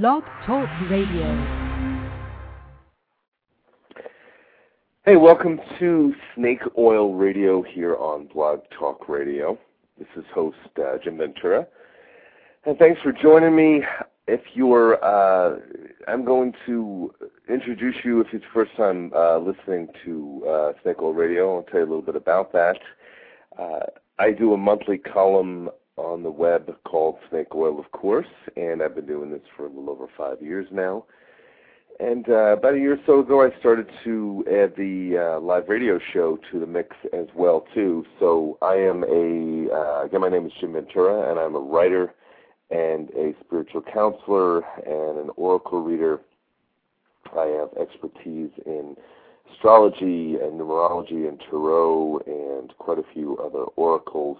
Blog Talk Radio. Hey, welcome to Snake Oil Radio here on Blog Talk Radio. This is host uh, Jim Ventura, and thanks for joining me. If you're, uh, I'm going to introduce you if it's your first time uh, listening to uh, Snake Oil Radio. I'll tell you a little bit about that. Uh, I do a monthly column on the web called Snake Oil, of course, and I've been doing this for a little over five years now. And uh, about a year or so ago, I started to add the uh, live radio show to the mix as well too. So I am a uh, again, my name is Jim Ventura, and I'm a writer and a spiritual counselor and an oracle reader. I have expertise in astrology and numerology and tarot and quite a few other oracles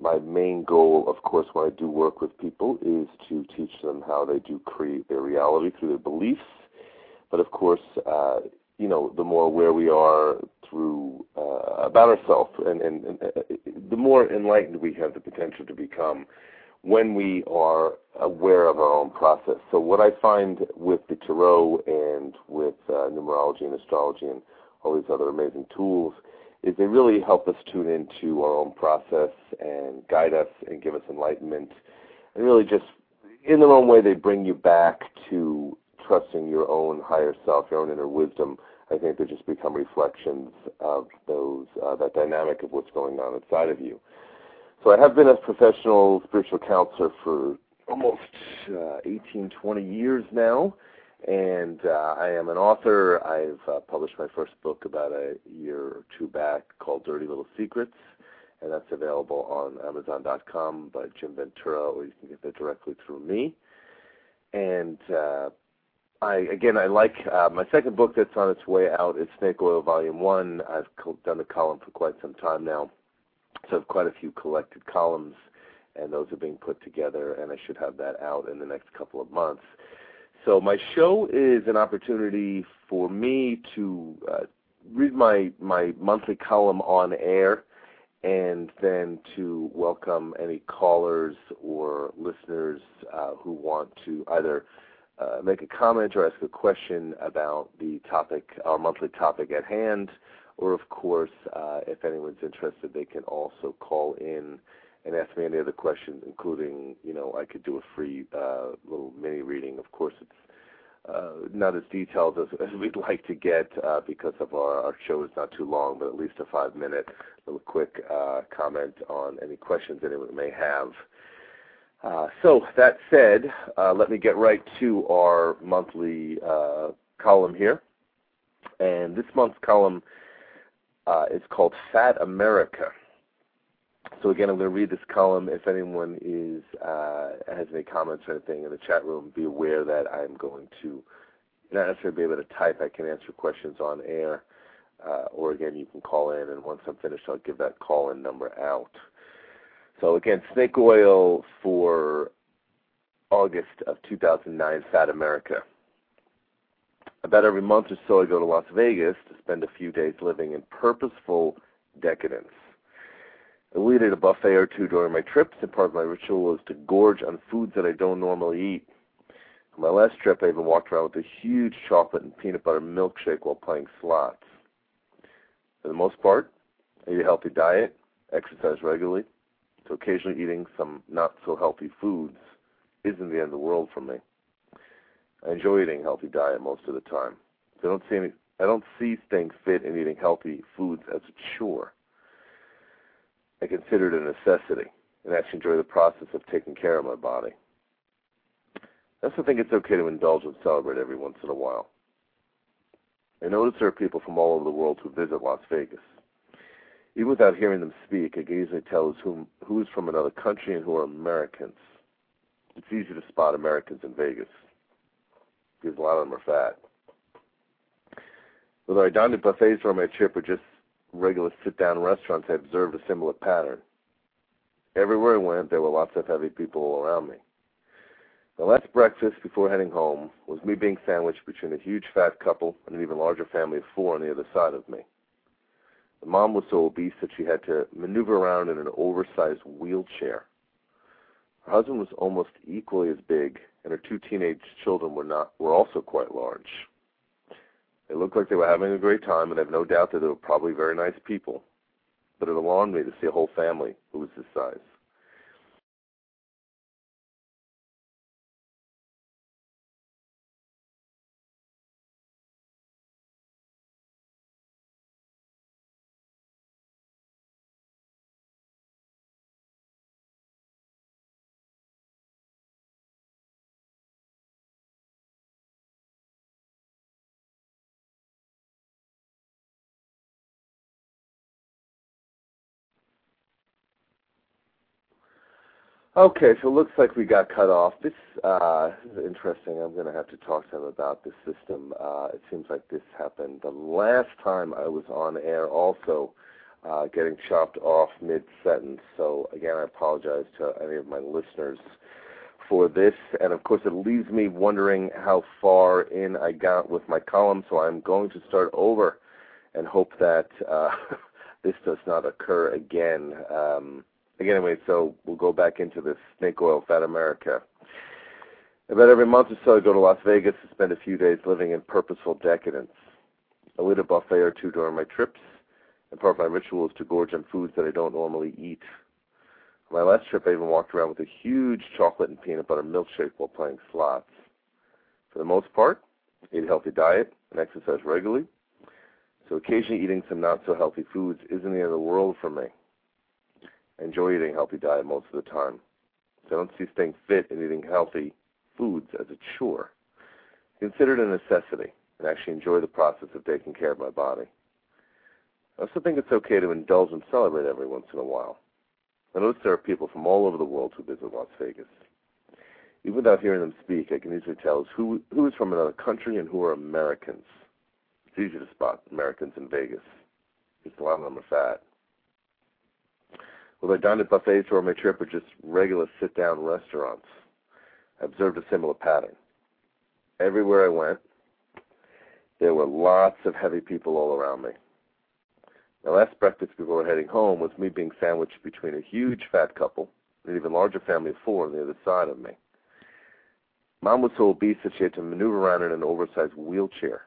my main goal, of course, when I do work with people, is to teach them how they do create their reality through their beliefs. But of course, uh, you know, the more aware we are through uh, about ourselves, and, and, and uh, the more enlightened we have the potential to become when we are aware of our own process. So what I find with the tarot and with uh, numerology and astrology and all these other amazing tools is they really help us tune into our own process and guide us and give us enlightenment. And really just in their own way they bring you back to trusting your own higher self your own inner wisdom. I think they just become reflections of those uh, that dynamic of what's going on inside of you. So i have been a professional spiritual counselor for almost uh, 18 20 years now and uh, I am an author. I've uh, published my first book about a year or two back called Dirty Little Secrets, and that's available on Amazon.com by Jim Ventura, or you can get that directly through me. And uh, I again, I like uh, my second book that's on its way out. is Snake Oil Volume One. I've co- done the column for quite some time now, so I have quite a few collected columns, and those are being put together, and I should have that out in the next couple of months. So my show is an opportunity for me to uh, read my my monthly column on air, and then to welcome any callers or listeners uh, who want to either uh, make a comment or ask a question about the topic, our monthly topic at hand, or of course, uh, if anyone's interested, they can also call in and ask me any other questions, including, you know, I could do a free uh, little mini reading. Of course, it's uh, not as detailed as, as we'd like to get uh, because of our, our show is not too long, but at least a five minute little quick uh, comment on any questions anyone may have. Uh, so that said, uh, let me get right to our monthly uh, column here. And this month's column is called Fat America. So again, I'm going to read this column. If anyone is uh, has any comments or anything in the chat room, be aware that I'm going to not necessarily be able to type. I can answer questions on air, uh, or again, you can call in, and once I'm finished, I'll give that call-in number out. So again, snake oil for August of 2009, Fat America. About every month or so, I go to Las Vegas to spend a few days living in purposeful decadence. I will eat at a buffet or two during my trips, and part of my ritual is to gorge on foods that I don't normally eat. On my last trip, I even walked around with a huge chocolate and peanut butter milkshake while playing slots. For the most part, I eat a healthy diet, exercise regularly, so occasionally eating some not so healthy foods isn't the end of the world for me. I enjoy eating a healthy diet most of the time. So I don't see any I don't see staying fit and eating healthy foods as a chore. I consider it a necessity and actually enjoy the process of taking care of my body. I also think it's okay to indulge and celebrate every once in a while. I notice there are people from all over the world who visit Las Vegas. Even without hearing them speak, I can easily tell who's, who is from another country and who are Americans. It's easy to spot Americans in Vegas because a lot of them are fat. Whether I dined at buffets or on my trip or just regular sit-down restaurants, I observed a similar pattern. Everywhere I went, there were lots of heavy people around me. The last breakfast before heading home was me being sandwiched between a huge fat couple and an even larger family of four on the other side of me. The mom was so obese that she had to maneuver around in an oversized wheelchair. Her husband was almost equally as big, and her two teenage children were not were also quite large. They looked like they were having a great time, and I have no doubt that they were probably very nice people. But it alarmed me to see a whole family who was this size. Okay, so it looks like we got cut off. This, uh, is interesting. I'm going to have to talk to him about this system. Uh, it seems like this happened the last time I was on air, also uh, getting chopped off mid-sentence. So again, I apologize to any of my listeners for this. And of course, it leaves me wondering how far in I got with my column. So I'm going to start over and hope that uh, this does not occur again. Um, again, anyway, so we'll go back into this snake oil fat America. About every month or so, I go to Las Vegas to spend a few days living in purposeful decadence. I eat a buffet or two during my trips, and part of my ritual is to gorge on foods that I don't normally eat. On my last trip, I even walked around with a huge chocolate and peanut butter milkshake while playing slots. For the most part, I eat a healthy diet and exercise regularly, so occasionally eating some not so healthy foods isn't the end of the world for me. I enjoy eating healthy diet most of the time. So I don't see staying fit and eating healthy foods as a chore. Consider it a necessity and actually enjoy the process of taking care of my body. I also think it's okay to indulge and celebrate every once in a while. I notice there are people from all over the world who visit Las Vegas. Even without hearing them speak, I can easily tell who who is from another country and who are Americans. It's easy to spot Americans in Vegas. Because a lot of them are fat. Whether I dined at buffets or on my trip or just regular sit-down restaurants, I observed a similar pattern. Everywhere I went, there were lots of heavy people all around me. My last breakfast before heading home was me being sandwiched between a huge fat couple and an even larger family of four on the other side of me. Mom was so obese that she had to maneuver around in an oversized wheelchair.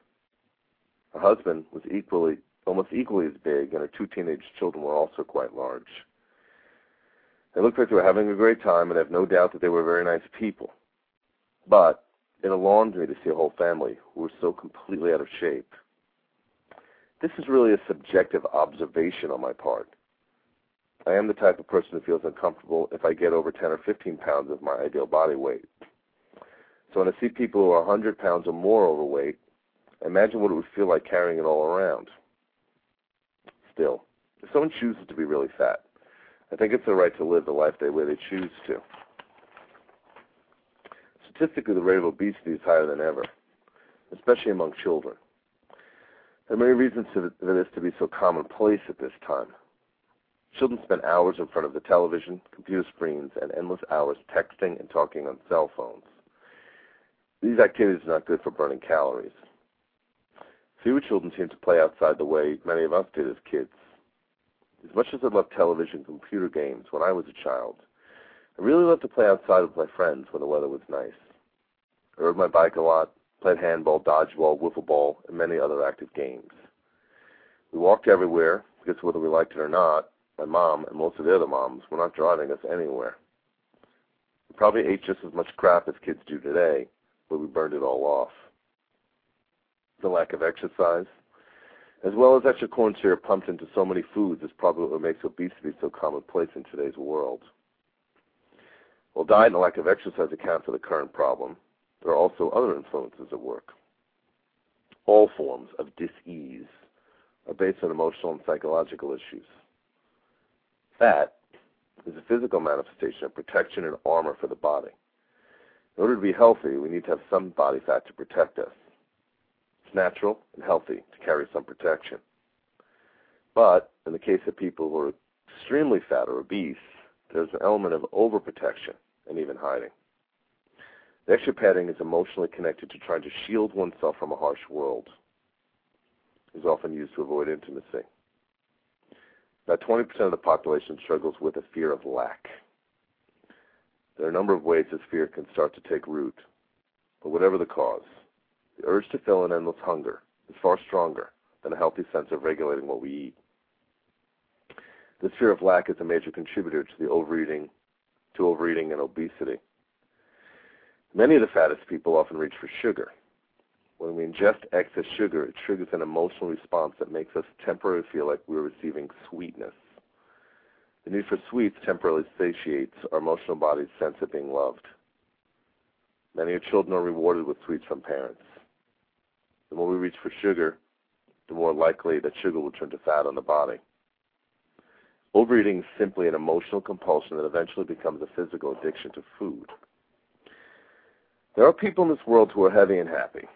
Her husband was equally, almost equally as big, and her two teenage children were also quite large. They looked like they were having a great time, and I have no doubt that they were very nice people. But it alarmed me to see a whole family who were so completely out of shape. This is really a subjective observation on my part. I am the type of person who feels uncomfortable if I get over 10 or 15 pounds of my ideal body weight. So when I see people who are 100 pounds or more overweight, imagine what it would feel like carrying it all around. Still, if someone chooses to be really fat, I think it's their right to live the life the way they choose to. Statistically, the rate of obesity is higher than ever, especially among children. There are many reasons for this to be so commonplace at this time. Children spend hours in front of the television, computer screens, and endless hours texting and talking on cell phones. These activities are not good for burning calories. Fewer children seem to play outside the way many of us did as kids. As much as I loved television and computer games when I was a child, I really loved to play outside with my friends when the weather was nice. I rode my bike a lot, played handball, dodgeball, wiffle ball, and many other active games. We walked everywhere because whether we liked it or not, my mom and most of the other moms were not driving us anywhere. We probably ate just as much crap as kids do today, but we burned it all off. The lack of exercise, as well as extra corn syrup pumped into so many foods, is probably what makes obesity so commonplace in today's world. While diet and lack of exercise account for the current problem, there are also other influences at work. All forms of dis-ease are based on emotional and psychological issues. Fat is a physical manifestation of protection and armor for the body. In order to be healthy, we need to have some body fat to protect us. It's natural and healthy to carry some protection. But in the case of people who are extremely fat or obese, there's an element of overprotection and even hiding. The extra padding is emotionally connected to trying to shield oneself from a harsh world. Is often used to avoid intimacy. About 20% of the population struggles with a fear of lack. There are a number of ways this fear can start to take root, But whatever the cause, the urge to fill an endless hunger is far stronger than a healthy sense of regulating what we eat. This fear of lack is a major contributor to the overeating, to overeating and obesity. Many of the fattest people often reach for sugar. When we ingest excess sugar, it triggers an emotional response that makes us temporarily feel like we're receiving sweetness. The need for sweets temporarily satiates our emotional body's sense of being loved. Many of children are rewarded with sweets from parents. The more we reach for sugar, the more likely that sugar will turn to fat on the body. Overeating is simply an emotional compulsion that eventually becomes a physical addiction to food. There are people in this world who are heavy and happy.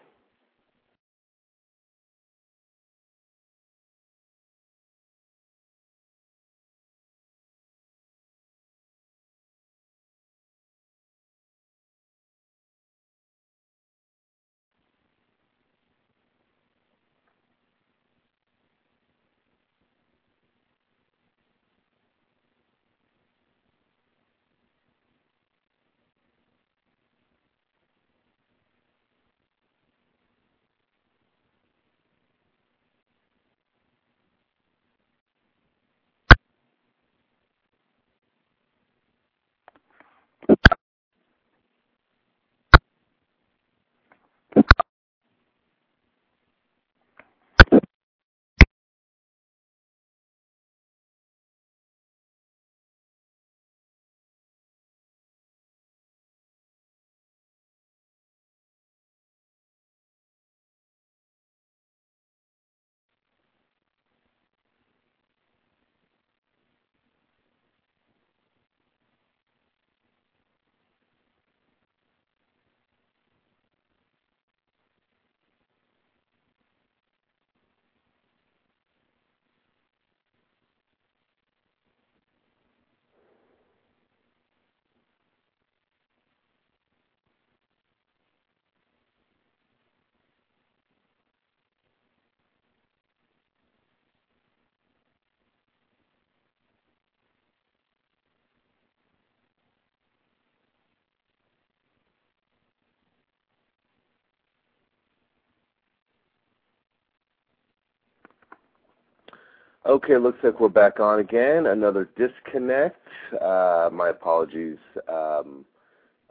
Okay, looks like we're back on again. Another disconnect. Uh, my apologies. Um,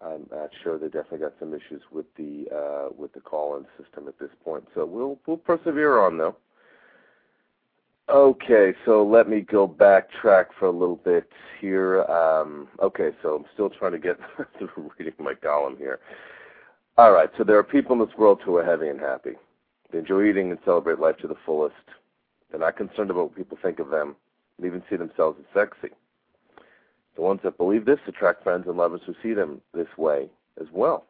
I'm not sure. They definitely got some issues with the uh, with the call-in system at this point. So we'll we'll persevere on though. Okay, so let me go backtrack for a little bit here. Um, okay, so I'm still trying to get through reading my column here. All right, so there are people in this world who are heavy and happy. They enjoy eating and celebrate life to the fullest. They're not concerned about what people think of them and even see themselves as sexy. The ones that believe this attract friends and lovers who see them this way as well.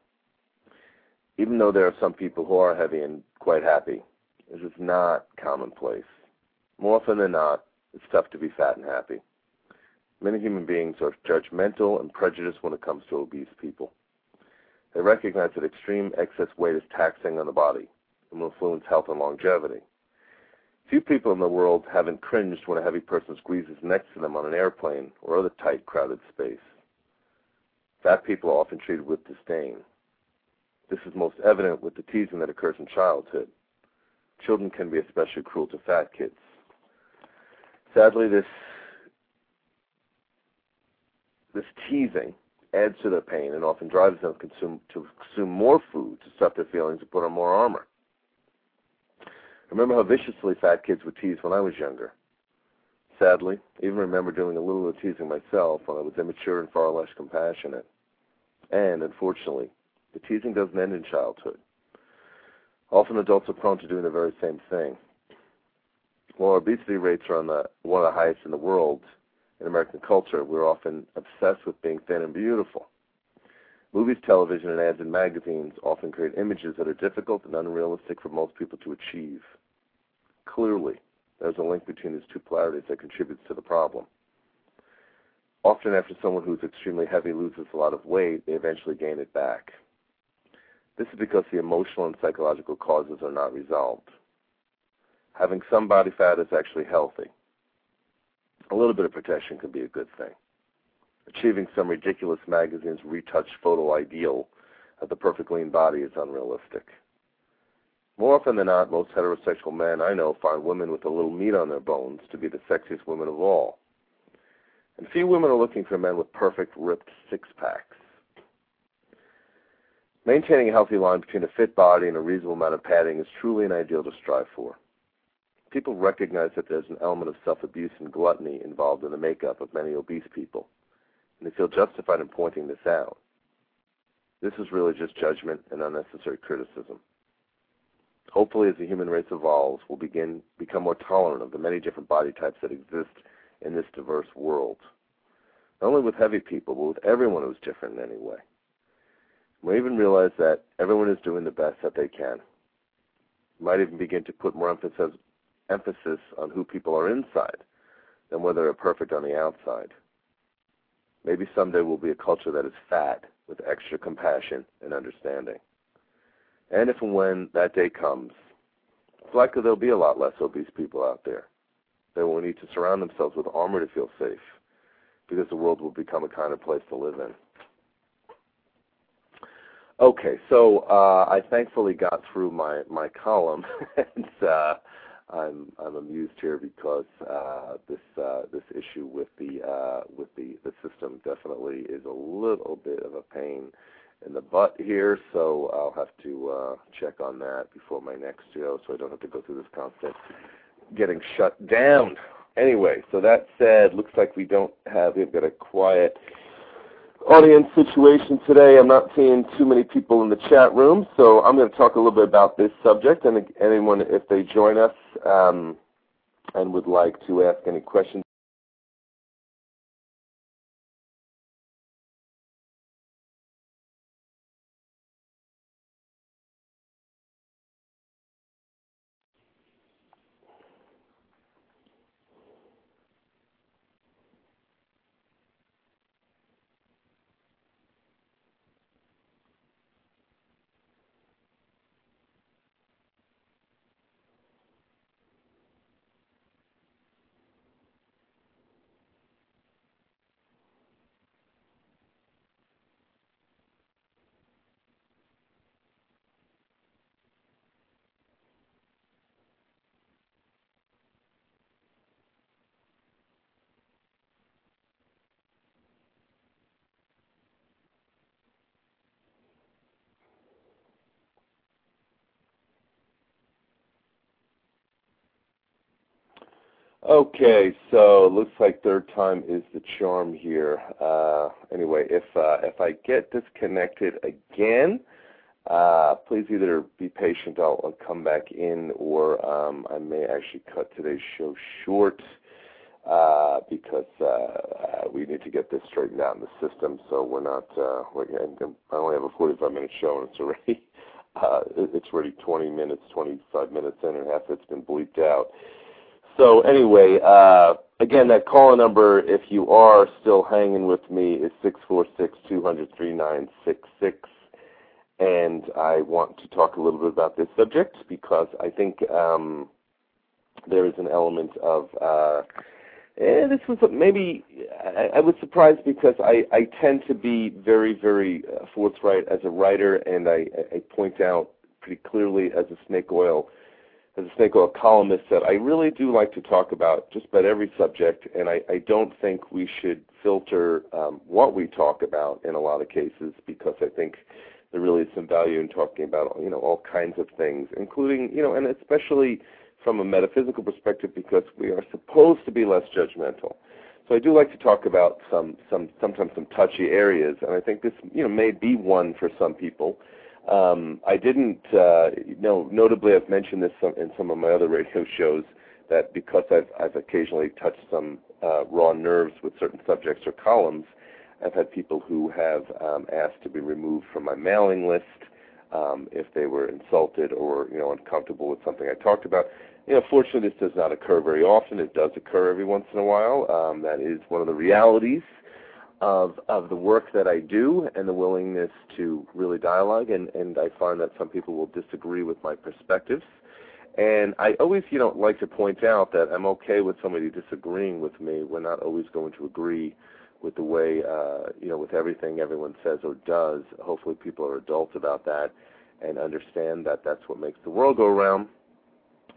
Even though there are some people who are heavy and quite happy, this is not commonplace. More often than not, it's tough to be fat and happy. Many human beings are judgmental and prejudiced when it comes to obese people. They recognize that extreme excess weight is taxing on the body and will influence health and longevity. Few people in the world haven't cringed when a heavy person squeezes next to them on an airplane or other tight, crowded space. Fat people are often treated with disdain. This is most evident with the teasing that occurs in childhood. Children can be especially cruel to fat kids. Sadly, this this teasing adds to their pain and often drives them to consume, to consume more food to stuff their feelings and put on more armor. Remember how viciously fat kids would tease when I was younger. Sadly, I even remember doing a little of the teasing myself when I was immature and far less compassionate. And, unfortunately, the teasing doesn't end in childhood. Often adults are prone to doing the very same thing. While obesity rates are on the, one of the highest in the world in American culture, we're often obsessed with being thin and beautiful. Movies, television, and ads in magazines often create images that are difficult and unrealistic for most people to achieve. Clearly, there's a link between these two polarities that contributes to the problem. Often, after someone who's extremely heavy loses a lot of weight, they eventually gain it back. This is because the emotional and psychological causes are not resolved. Having some body fat is actually healthy. A little bit of protection can be a good thing achieving some ridiculous magazine's retouched photo ideal of the perfect lean body is unrealistic. More often than not, most heterosexual men I know find women with a little meat on their bones to be the sexiest women of all. And few women are looking for men with perfect, ripped six packs. Maintaining a healthy line between a fit body and a reasonable amount of padding is truly an ideal to strive for. People recognize that there's an element of self abuse and gluttony involved in the makeup of many obese people, and they feel justified in pointing this out. This is really just judgment and unnecessary criticism. Hopefully, as the human race evolves, we'll begin become more tolerant of the many different body types that exist in this diverse world. Not only with heavy people, but with everyone who's different in any way. We even realize that everyone is doing the best that they can. We might even begin to put more emphasis emphasis on who people are inside than whether they're perfect on the outside. Maybe someday we'll be a culture that is fat with extra compassion and understanding. And if and when that day comes, it's likely there'll be a lot less obese people out there. They will need to surround themselves with armor to feel safe, because the world will become a kinder place to live in. Okay, so uh, I thankfully got through my my column, and uh, I'm I'm amused here because uh, this uh, this issue with the uh, with the the system definitely is a little bit of a pain in the butt here, so I'll have to uh, check on that before my next show, so I don't have to go through this constant getting shut down. Anyway, so that said, looks like we don't have we've got a quiet audience situation today. I'm not seeing too many people in the chat room, so I'm going to talk a little bit about this subject. And anyone, if they join us um, and would like to ask any questions, Okay, so looks like third time is the charm here. Uh, anyway, if uh, if I get disconnected again, uh, please either be patient. I'll, I'll come back in, or um, I may actually cut today's show short uh, because uh, we need to get this straightened out in the system. So we're not. Uh, we're, I only have a 45 minute show, and it's already uh, it's already 20 minutes, 25 minutes in, and half it's been bleeped out. So anyway, uh, again, that call number, if you are still hanging with me, is six four six two hundred three nine six six, and I want to talk a little bit about this subject because I think um, there is an element of uh, eh, this was maybe I, I was surprised because I, I tend to be very very uh, forthright as a writer, and I, I point out pretty clearly as a snake oil as a snake oil columnist that I really do like to talk about just about every subject, and I, I don't think we should filter um, what we talk about in a lot of cases because I think there really is some value in talking about you know all kinds of things, including you know, and especially from a metaphysical perspective because we are supposed to be less judgmental. So I do like to talk about some some sometimes some touchy areas, and I think this you know may be one for some people. Um, I didn't, uh, you know, notably I've mentioned this in some of my other radio shows that because I've, I've occasionally touched some uh, raw nerves with certain subjects or columns, I've had people who have um, asked to be removed from my mailing list um, if they were insulted or you know uncomfortable with something I talked about. You know, fortunately, this does not occur very often. It does occur every once in a while. Um, that is one of the realities of of the work that I do and the willingness to really dialogue and and I find that some people will disagree with my perspectives and I always you know like to point out that I'm okay with somebody disagreeing with me we're not always going to agree with the way uh, you know with everything everyone says or does. Hopefully, people are adults about that and understand that that's what makes the world go around.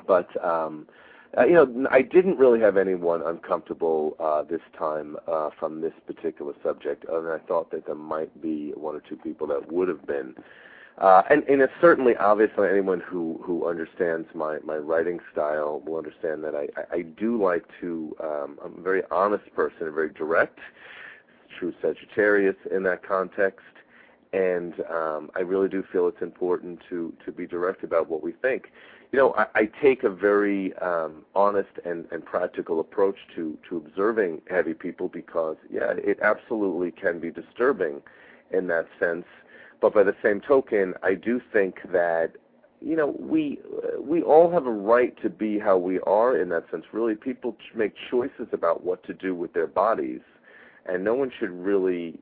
But um, uh, you know, I didn't really have anyone uncomfortable uh, this time uh, from this particular subject, and I thought that there might be one or two people that would have been. Uh, and, and it's certainly obviously anyone who, who understands my, my writing style will understand that I, I, I do like to um, I'm a very honest person and very direct, true Sagittarius in that context, and um, I really do feel it's important to to be direct about what we think you know, I, I take a very um, honest and, and practical approach to, to observing heavy people because, yeah, it absolutely can be disturbing in that sense. But by the same token, I do think that, you know, we we all have a right to be how we are in that sense. Really, people make choices about what to do with their bodies, and no one should really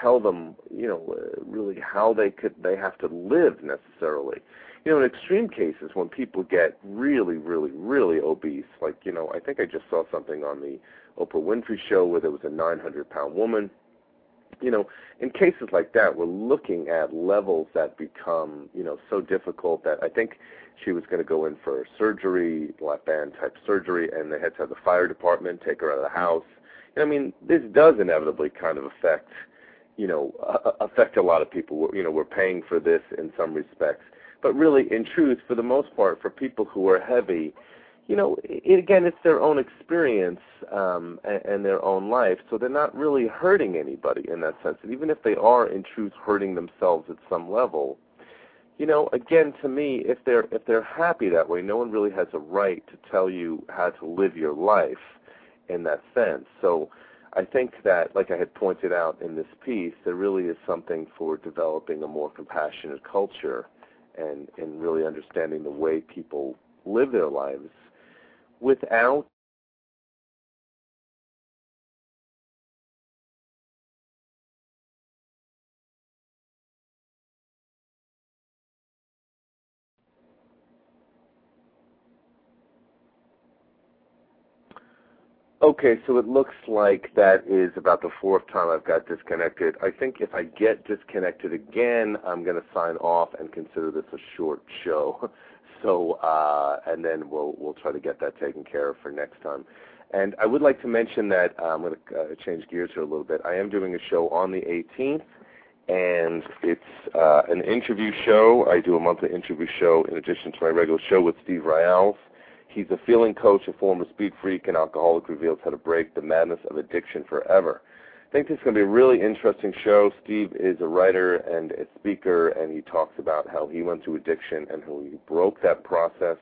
tell them, you know, uh, really how they could they have to live necessarily you know, in extreme cases, when people get really, really, really obese, like, you know, I think I just saw something on the Oprah Winfrey show where there was a 900 pound woman. You know, in cases like that, we're looking at levels that become, you know, so difficult that I think she was going to go in for surgery, lap band type surgery, and they had to have the fire department take her out of the house. And I mean, this does inevitably kind of affect, you know, uh, affect a lot of people. You know, we're paying for this in some respects but really, in truth, for the most part, for people who are heavy, you know, it, again, it's their own experience um, and, and their own life, so they're not really hurting anybody in that sense. And even if they are, in truth, hurting themselves at some level, you know, again, to me, if they're if they're happy that way, no one really has a right to tell you how to live your life in that sense. So. I think that, like I had pointed out in this piece, there really is something for developing a more compassionate culture and and really understanding the way people live their lives without Okay, so it looks like that is about the fourth time I've got disconnected. I think if I get disconnected again, I'm going to sign off and consider this a short show. So, uh, and then we'll we'll try to get that taken care of for next time. And I would like to mention that uh, I'm going to uh, change gears here a little bit. I am doing a show on the 18th, and it's uh, an interview show. I do a monthly interview show in addition to my regular show with Steve Rials He's a feeling coach, a former speed freak, and alcoholic reveals how to break the madness of addiction forever. I think this is going to be a really interesting show. Steve is a writer and a speaker, and he talks about how he went through addiction and how he broke that process.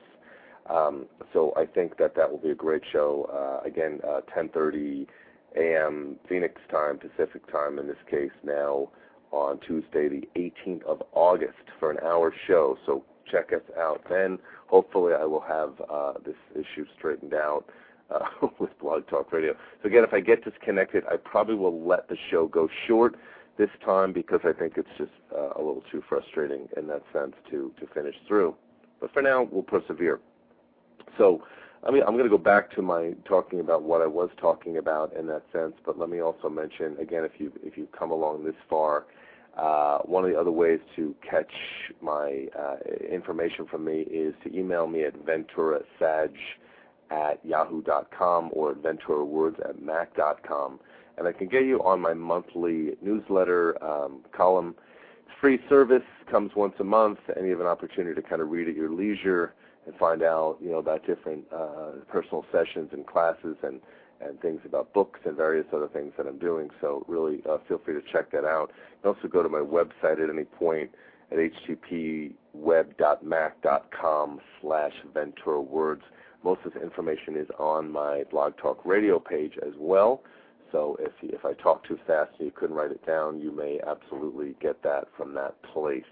Um, so I think that that will be a great show. Uh, again, uh, 10:30 a.m. Phoenix time, Pacific time in this case. Now on Tuesday, the 18th of August, for an hour show. So check us out then. Hopefully, I will have uh, this issue straightened out uh, with Blog Talk Radio. So again, if I get disconnected, I probably will let the show go short this time because I think it's just uh, a little too frustrating in that sense to to finish through. But for now, we'll persevere. So. I mean, I'm going to go back to my talking about what I was talking about in that sense, but let me also mention again, if you if you've come along this far, uh, one of the other ways to catch my uh, information from me is to email me at venturasag at yahoo.com or venturawords at mac.com. And I can get you on my monthly newsletter um, column. It's free service, comes once a month, and you have an opportunity to kind of read at your leisure and find out, you know, about different uh, personal sessions and classes and and things about books and various other things that I'm doing. So really uh, feel free to check that out. You can also go to my website at any point at http://web.mac.com slash Ventura Words. Most of this information is on my Blog Talk Radio page as well. So if if I talk too fast and you couldn't write it down, you may absolutely get that from that place.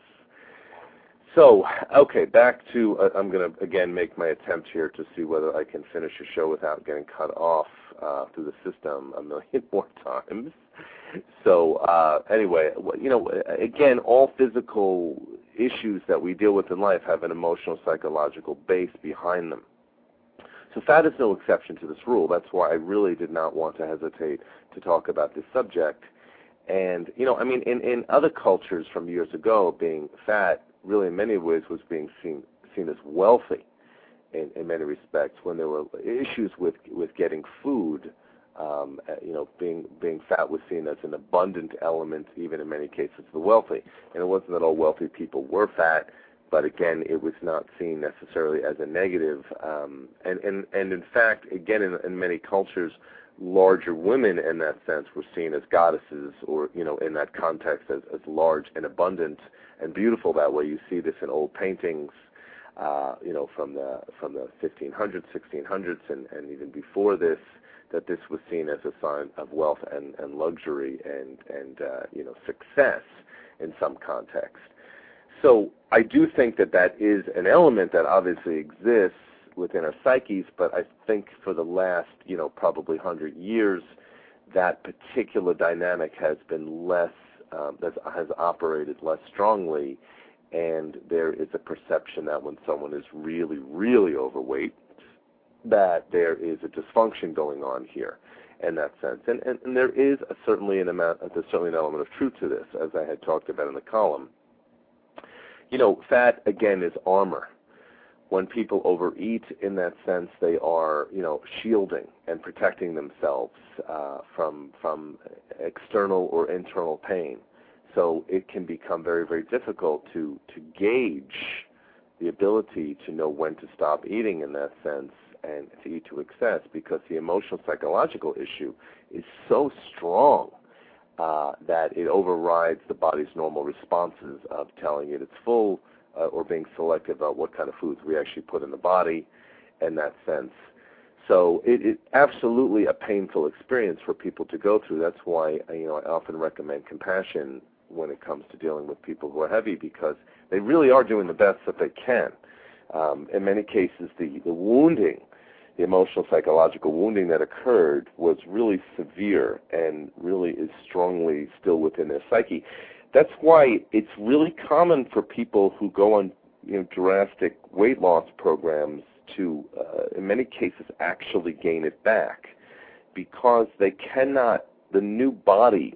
So, okay, back to, uh, I'm going to again make my attempt here to see whether I can finish a show without getting cut off uh, through the system a million more times. So, uh, anyway, you know, again, all physical issues that we deal with in life have an emotional, psychological base behind them. So fat is no exception to this rule. That's why I really did not want to hesitate to talk about this subject. And you know, I mean, in in other cultures from years ago, being fat really in many ways was being seen seen as wealthy in, in many respects when there were issues with with getting food um, uh, you know being being fat was seen as an abundant element even in many cases the wealthy. And it wasn't that all wealthy people were fat but again it was not seen necessarily as a negative um, and and and in fact again in, in many cultures larger women in that sense were seen as goddesses or you know in that context as, as large and abundant and beautiful that way. You see this in old paintings uh, you know from the from the 1500s 1600s and, and even before this that this was seen as a sign of wealth and, and luxury and and uh, you know success in some context. So I do think that that is an element that obviously exists within our psyches, but I think for the last, you know, probably 100 years, that particular dynamic has been less, um, has operated less strongly, and there is a perception that when someone is really, really overweight, that there is a dysfunction going on here in that sense. And, and, and there is a, certainly an amount, there's certainly an element of truth to this, as I had talked about in the column. You know, fat, again, is armor when people overeat in that sense they are you know shielding and protecting themselves uh, from from external or internal pain so it can become very very difficult to to gauge the ability to know when to stop eating in that sense and to eat to excess because the emotional psychological issue is so strong uh, that it overrides the body's normal responses of telling it it's full uh, or being selective about what kind of foods we actually put in the body in that sense. So it is absolutely a painful experience for people to go through. That's why you know I often recommend compassion when it comes to dealing with people who are heavy because they really are doing the best that they can. Um, in many cases, the, the wounding, the emotional psychological wounding that occurred was really severe and really is strongly still within their psyche that's why it's really common for people who go on you know drastic weight loss programs to uh, in many cases actually gain it back because they cannot the new body